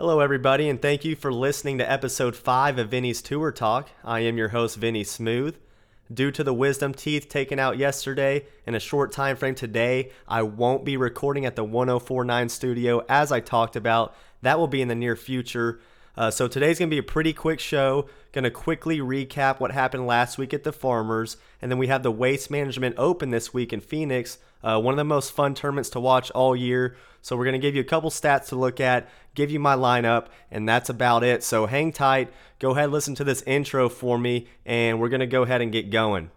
Hello, everybody, and thank you for listening to episode 5 of Vinny's Tour Talk. I am your host, Vinny Smooth. Due to the wisdom teeth taken out yesterday, in a short time frame today, I won't be recording at the 1049 studio as I talked about. That will be in the near future. Uh, so today's going to be a pretty quick show. Going to quickly recap what happened last week at the Farmers, and then we have the Waste Management Open this week in Phoenix. Uh, one of the most fun tournaments to watch all year. So we're going to give you a couple stats to look at, give you my lineup, and that's about it. So hang tight. Go ahead, listen to this intro for me, and we're going to go ahead and get going.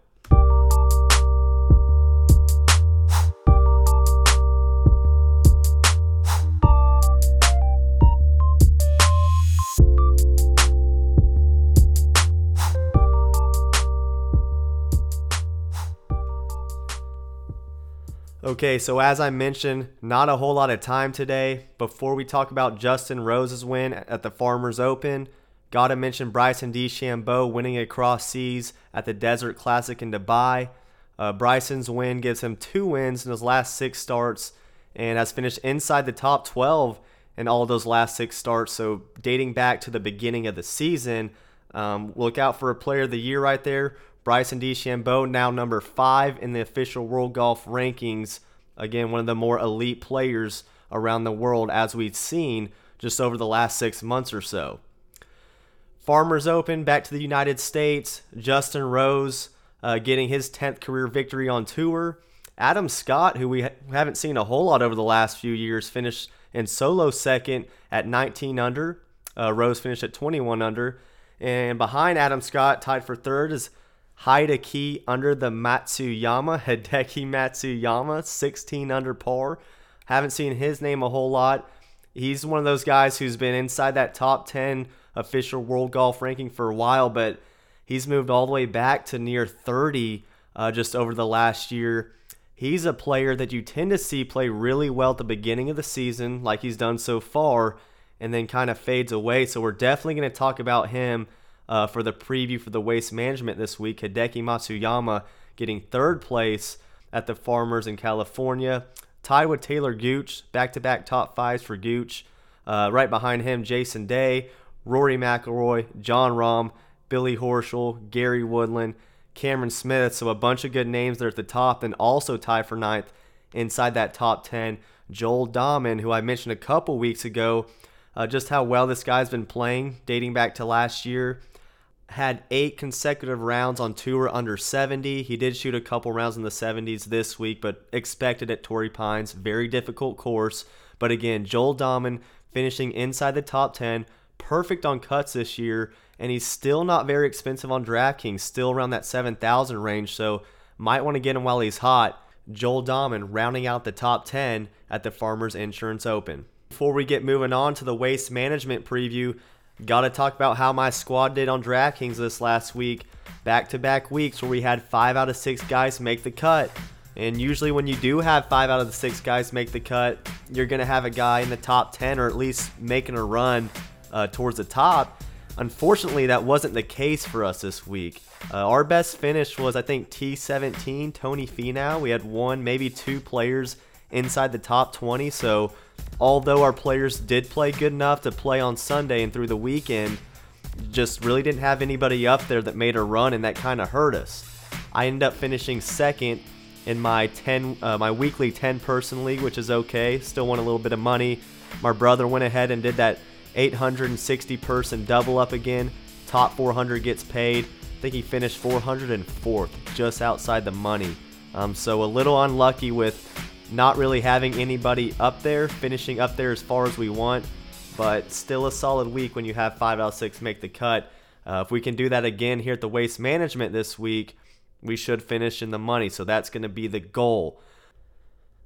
Okay, so as I mentioned, not a whole lot of time today. Before we talk about Justin Rose's win at the Farmers Open, gotta mention Bryson DeChambeau winning across seas at the Desert Classic in Dubai. Uh, Bryson's win gives him two wins in his last six starts and has finished inside the top 12 in all those last six starts. So dating back to the beginning of the season, um, look out for a player of the year right there. Bryson DeChambeau now number five in the official World Golf rankings. Again, one of the more elite players around the world as we've seen just over the last six months or so. Farmers Open back to the United States. Justin Rose uh, getting his 10th career victory on tour. Adam Scott, who we ha- haven't seen a whole lot over the last few years, finished in solo second at 19 under. Uh, Rose finished at 21 under. And behind Adam Scott, tied for third, is Hideki under the Matsuyama, Hideki Matsuyama, 16 under par. Haven't seen his name a whole lot. He's one of those guys who's been inside that top 10 official world golf ranking for a while, but he's moved all the way back to near 30 uh, just over the last year. He's a player that you tend to see play really well at the beginning of the season, like he's done so far, and then kind of fades away. So we're definitely going to talk about him uh, for the preview for the waste management this week. Hideki Matsuyama getting third place at the Farmers in California, tied with Taylor Gooch, back to back top fives for Gooch. Uh, right behind him, Jason Day, Rory McIlroy, Jon Rahm, Billy Horschel, Gary Woodland, Cameron Smith. So a bunch of good names there at the top, and also tied for ninth inside that top 10. Joel Dahmen, who I mentioned a couple weeks ago, uh, just how well this guy's been playing dating back to last year had eight consecutive rounds on tour under 70. He did shoot a couple rounds in the 70s this week, but expected at Torrey Pines. Very difficult course. But again, Joel Dahmen finishing inside the top 10, perfect on cuts this year, and he's still not very expensive on DraftKings, still around that 7,000 range. So might want to get him while he's hot. Joel Dahmen rounding out the top 10 at the Farmers Insurance Open. Before we get moving on to the waste management preview, Got to talk about how my squad did on DraftKings this last week. Back to back weeks where we had five out of six guys make the cut. And usually, when you do have five out of the six guys make the cut, you're going to have a guy in the top 10 or at least making a run uh, towards the top. Unfortunately, that wasn't the case for us this week. Uh, our best finish was, I think, T17, Tony Finau. We had one, maybe two players inside the top 20. So although our players did play good enough to play on Sunday and through the weekend, just really didn't have anybody up there that made a run, and that kind of hurt us. I ended up finishing second in my 10, uh, my weekly 10 person league, which is okay. Still won a little bit of money. My brother went ahead and did that 860 person double up again. Top 400 gets paid. I think he finished 404th, just outside the money. Um, so a little unlucky with not really having anybody up there, finishing up there as far as we want, but still a solid week when you have five out of six make the cut. Uh, if we can do that again here at the Waste Management this week, we should finish in the money. So that's going to be the goal.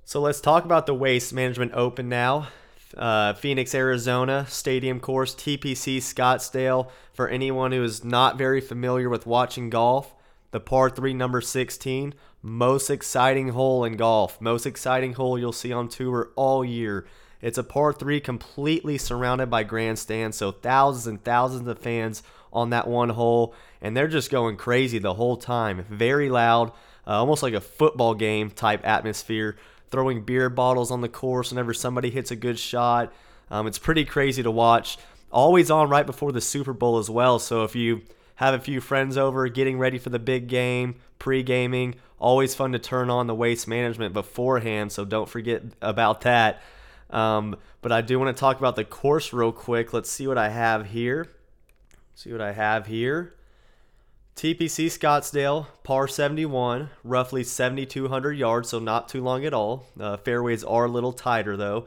So let's talk about the Waste Management Open now. Uh, Phoenix, Arizona, stadium course, TPC Scottsdale. For anyone who is not very familiar with watching golf, the par 3 number 16 most exciting hole in golf most exciting hole you'll see on tour all year it's a par 3 completely surrounded by grandstands so thousands and thousands of fans on that one hole and they're just going crazy the whole time very loud uh, almost like a football game type atmosphere throwing beer bottles on the course whenever somebody hits a good shot Um, it's pretty crazy to watch. Always on right before the Super Bowl as well. So if you have a few friends over getting ready for the big game, pre gaming, always fun to turn on the waste management beforehand. So don't forget about that. Um, but I do want to talk about the course real quick. Let's see what I have here. See what I have here. TPC Scottsdale, par 71, roughly 7,200 yards, so not too long at all. Uh, fairways are a little tighter though.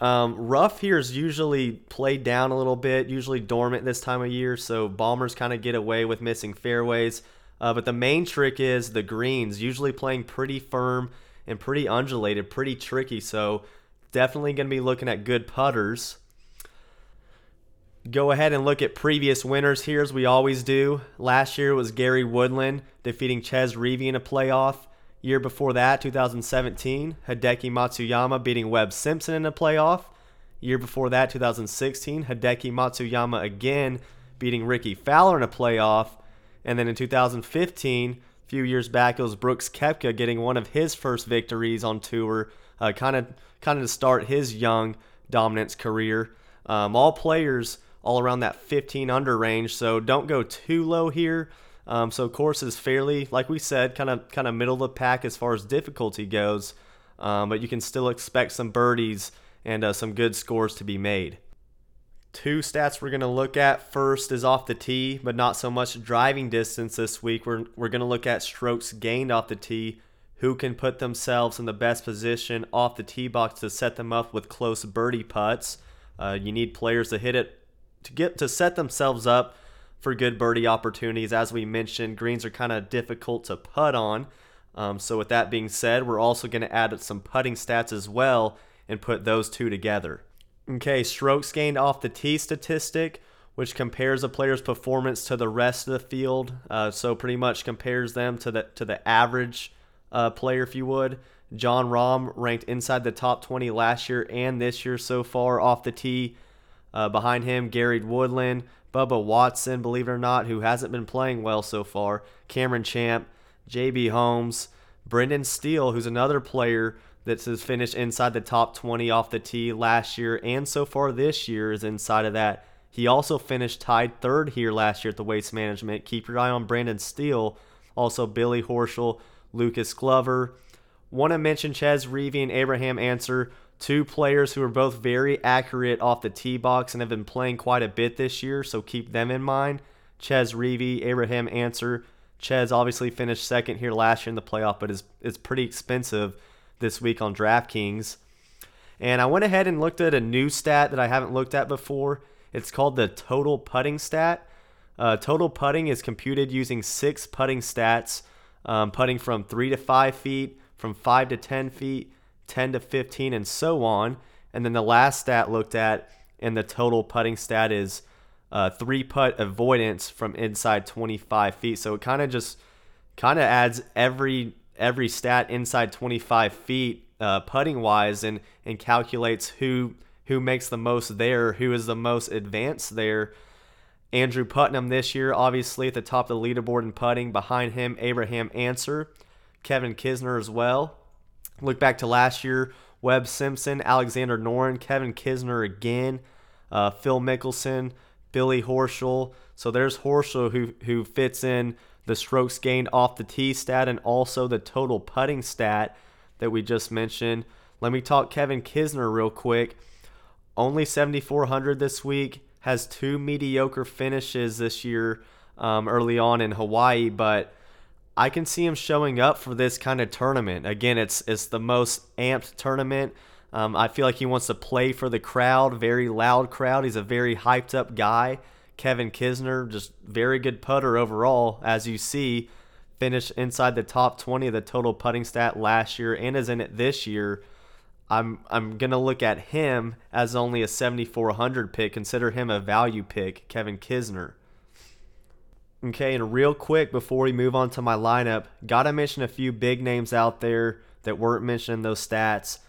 Um, rough here is usually played down a little bit, usually dormant this time of year, so bombers kind of get away with missing fairways. Uh, but the main trick is the greens, usually playing pretty firm and pretty undulated, pretty tricky. So definitely going to be looking at good putters go ahead and look at previous winners here as we always do. Last year was Gary Woodland defeating Chez Reavie in a playoff. Year before that, 2017, Hideki Matsuyama beating Webb Simpson in a playoff. Year before that, 2016, Hideki Matsuyama again beating Rickie Fowler in a playoff. And then in 2015, a few years back, it was Brooks Koepka getting one of his first victories on tour, kind of kind of to start his young dominance career. Um, all players all around that 15 under range. So don't go too low here. Um, so course is fairly, like we said, kind of kind of middle of the pack as far as difficulty goes. Um, but you can still expect some birdies and uh, some good scores to be made. Two stats we're going to look at first is off the tee, but not so much driving distance this week. We're, we're going to look at strokes gained off the tee, who can put themselves in the best position off the tee box to set them up with close birdie putts. Uh, you need players to hit it to get to set themselves up for good birdie opportunities. As we mentioned, greens are kind of difficult to putt on. Um, so with that being said, we're also going to add some putting stats as well and put those two together. Okay, strokes gained off the tee statistic, which compares a player's performance to the rest of the field. Uh, so pretty much compares them to the to the average uh, player, if you would. Jon Rahm ranked inside the top 20 last year and this year so far off the tee. Uh, behind him, Gary Woodland, Bubba Watson, believe it or not, who hasn't been playing well so far, Cameron Champ, JB Holmes, Brendan Steele, who's another player that has finished inside the top 20 off the tee last year and so far this year is inside of that. He also finished tied third here last year at the Waste Management. Keep your eye on Brendan Steele. Also, Billy Horschel, Lucas Glover. Want to mention Chez Reavie and Abraham Ancer Two players who are both very accurate off the tee box and have been playing quite a bit this year, so keep them in mind. Chez Reavie, Abraham Ancer. Chez obviously finished second here last year in the playoff, but is, is pretty expensive this week on DraftKings. And I went ahead and looked at a new stat that I haven't looked at before. It's called the total putting stat. Uh, total putting is computed using six putting stats, um, putting from three to five feet, from five to 10 feet, 10 to 15, and so on. And then the last stat looked at in the total putting stat is uh, three putt avoidance from inside 25 feet. So it kind of just kind of adds every every stat inside 25 feet uh, putting wise and and calculates who who makes the most there, who is the most advanced there. Andrew Putnam this year, obviously at the top of the leaderboard in putting. Behind him, Abraham Ancer, Kevin Kisner as well. Look back to last year Webb Simpson, Alexander Noren, Kevin Kisner again, uh, Phil Mickelson, Billy Horschel. So there's Horschel who, who fits in the strokes gained off the tee stat and also the total putting stat that we just mentioned. Let me talk Kevin Kisner real quick. Only 7,400 this week. Has two mediocre finishes this year um, early on in Hawaii, but I can see him showing up for this kind of tournament. Again, it's it's the most amped tournament. Um, I feel like he wants to play for the crowd, very loud crowd. He's a very hyped up guy. Kevin Kisner, just very good putter overall, as you see, finished inside the top 20 of the total putting stat last year and is in it this year. I'm I'm gonna look at him as only a 7400 pick. Consider him a value pick, Kevin Kisner. Okay, and real quick before we move on to my lineup, gotta mention a few big names out there that weren't mentioned in those stats.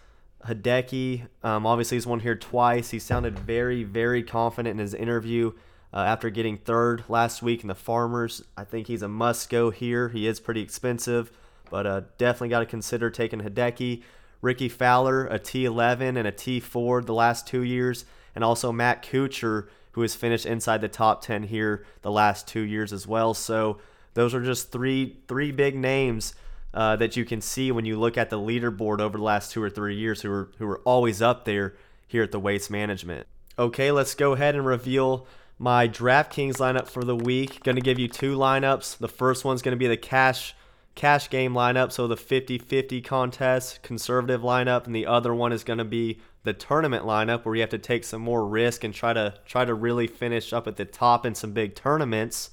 Hideki, um, obviously, he's won here twice. He sounded very, very confident in his interview uh, after getting third last week in the Farmers. I think he's a must go here. He is pretty expensive, but uh, definitely got to consider taking Hideki. Rickie Fowler, a T11 and a T4 the last two years, and also Matt Kuchar, who has finished inside the top 10 here the last two years as well. So those are just three three big names uh, that you can see when you look at the leaderboard over the last two or three years, who are who are always up there here at the Waste Management. Okay, let's go ahead and reveal my DraftKings lineup for the week. Going to give you two lineups. The first one's going to be the cash cash game lineup, so the 50-50 contest conservative lineup, and the other one is going to be the tournament lineup where you have to take some more risk and try to try to really finish up at the top in some big tournaments.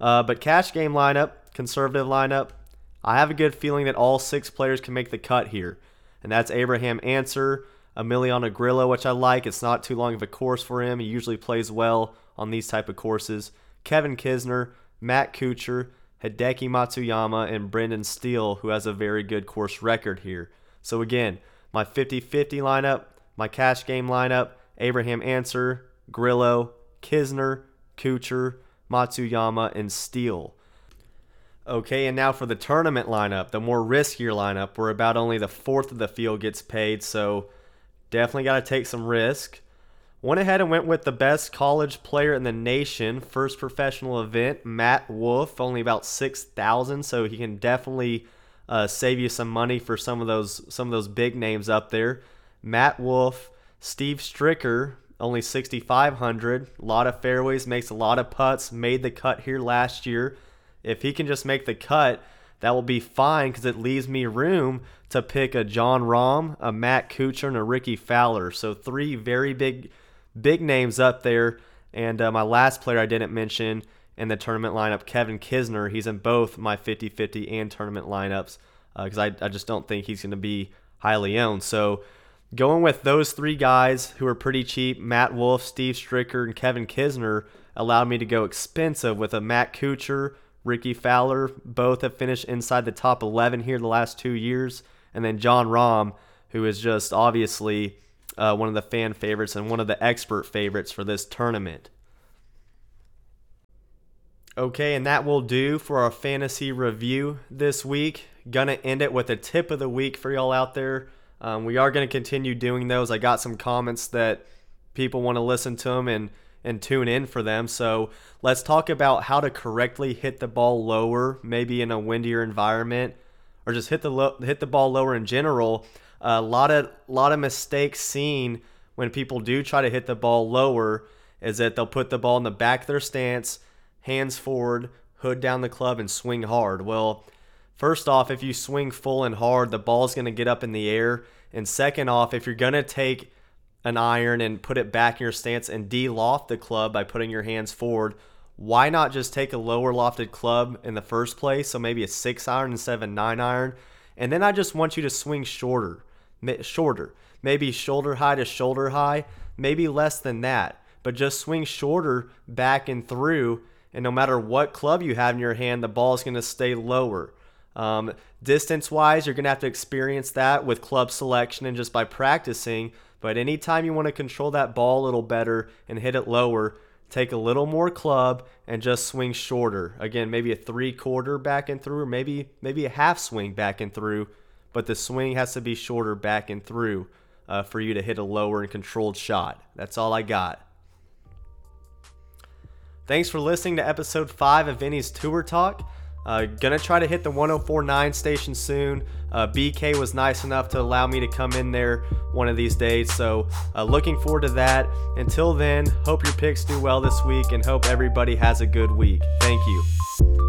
Uh, but cash game lineup, conservative lineup, I have a good feeling that all six players can make the cut here, and that's Abraham Ancer, Emiliano Grillo, which I like. It's not too long of a course for him. He usually plays well on these type of courses. Kevin Kisner, Matt Kuchar, Hideki Matsuyama, and Brendan Steele, who has a very good course record here. So again, my 50-50 lineup, my cash game lineup, Abraham Ancer, Grillo, Kisner, Kuchar, Matsuyama, and Steele. Okay, and now for the tournament lineup, the more riskier lineup, where about only the fourth of the field gets paid, so definitely got to take some risk. Went ahead and went with the best college player in the nation, first professional event, Matt Wolff, only about six thousand, so he can definitely uh, save you some money for some of those some of those big names up there. Matt Wolff, Steve Stricker, only sixty five hundred, a lot of fairways, makes a lot of putts, made the cut here last year. If he can just make the cut, that will be fine because it leaves me room to pick a Jon Rahm, a Matt Kuchar, and a Rickie Fowler. So three very big big names up there. And uh, my last player I didn't mention in the tournament lineup, Kevin Kisner. He's in both my 50 50 and tournament lineups because uh, I, I just don't think he's going to be highly owned. So going with those three guys who are pretty cheap Matt Wolff, Steve Stricker, and Kevin Kisner allowed me to go expensive with a Matt Kuchar, Rickie Fowler. Both have finished inside the top 11 here the last two years. And then Jon Rahm, who is just obviously uh, one of the fan favorites and one of the expert favorites for this tournament. Okay, and that will do for our fantasy review this week. Gonna end it with a tip of the week for y'all out there. Um, we are gonna continue doing those. I got some comments that people want to listen to them and and tune in for them. So let's talk about how to correctly hit the ball lower, maybe in a windier environment, or just hit the lo- hit the ball lower in general. A lot of lot of mistakes seen when people do try to hit the ball lower is that they'll put the ball in the back of their stance, hands forward, hood down the club, and swing hard. Well, first off, if you swing full and hard, the ball's going to get up in the air. And second off, if you're going to take an iron and put it back in your stance and de-loft the club by putting your hands forward, why not just take a lower lofted club in the first place? So maybe a six iron instead of a nine iron. And then I just want you to swing shorter shorter, maybe shoulder high to shoulder high, maybe less than that, but just swing shorter back and through. And no matter what club you have in your hand, the ball is going to stay lower. Um, distance wise, you're going to have to experience that with club selection and just by practicing. But anytime you want to control that ball a little better and hit it lower, take a little more club and just swing shorter. Again, maybe a three quarter back and through, or maybe maybe a half swing back and through but the swing has to be shorter back and through uh, for you to hit a lower and controlled shot. That's all I got. Thanks for listening to episode 5 of Vinny's Tour Talk. Uh, gonna try to hit the 1049 station soon. Uh, BK was nice enough to allow me to come in there one of these days, so uh, looking forward to that. Until then, hope your picks do well this week and hope everybody has a good week. Thank you.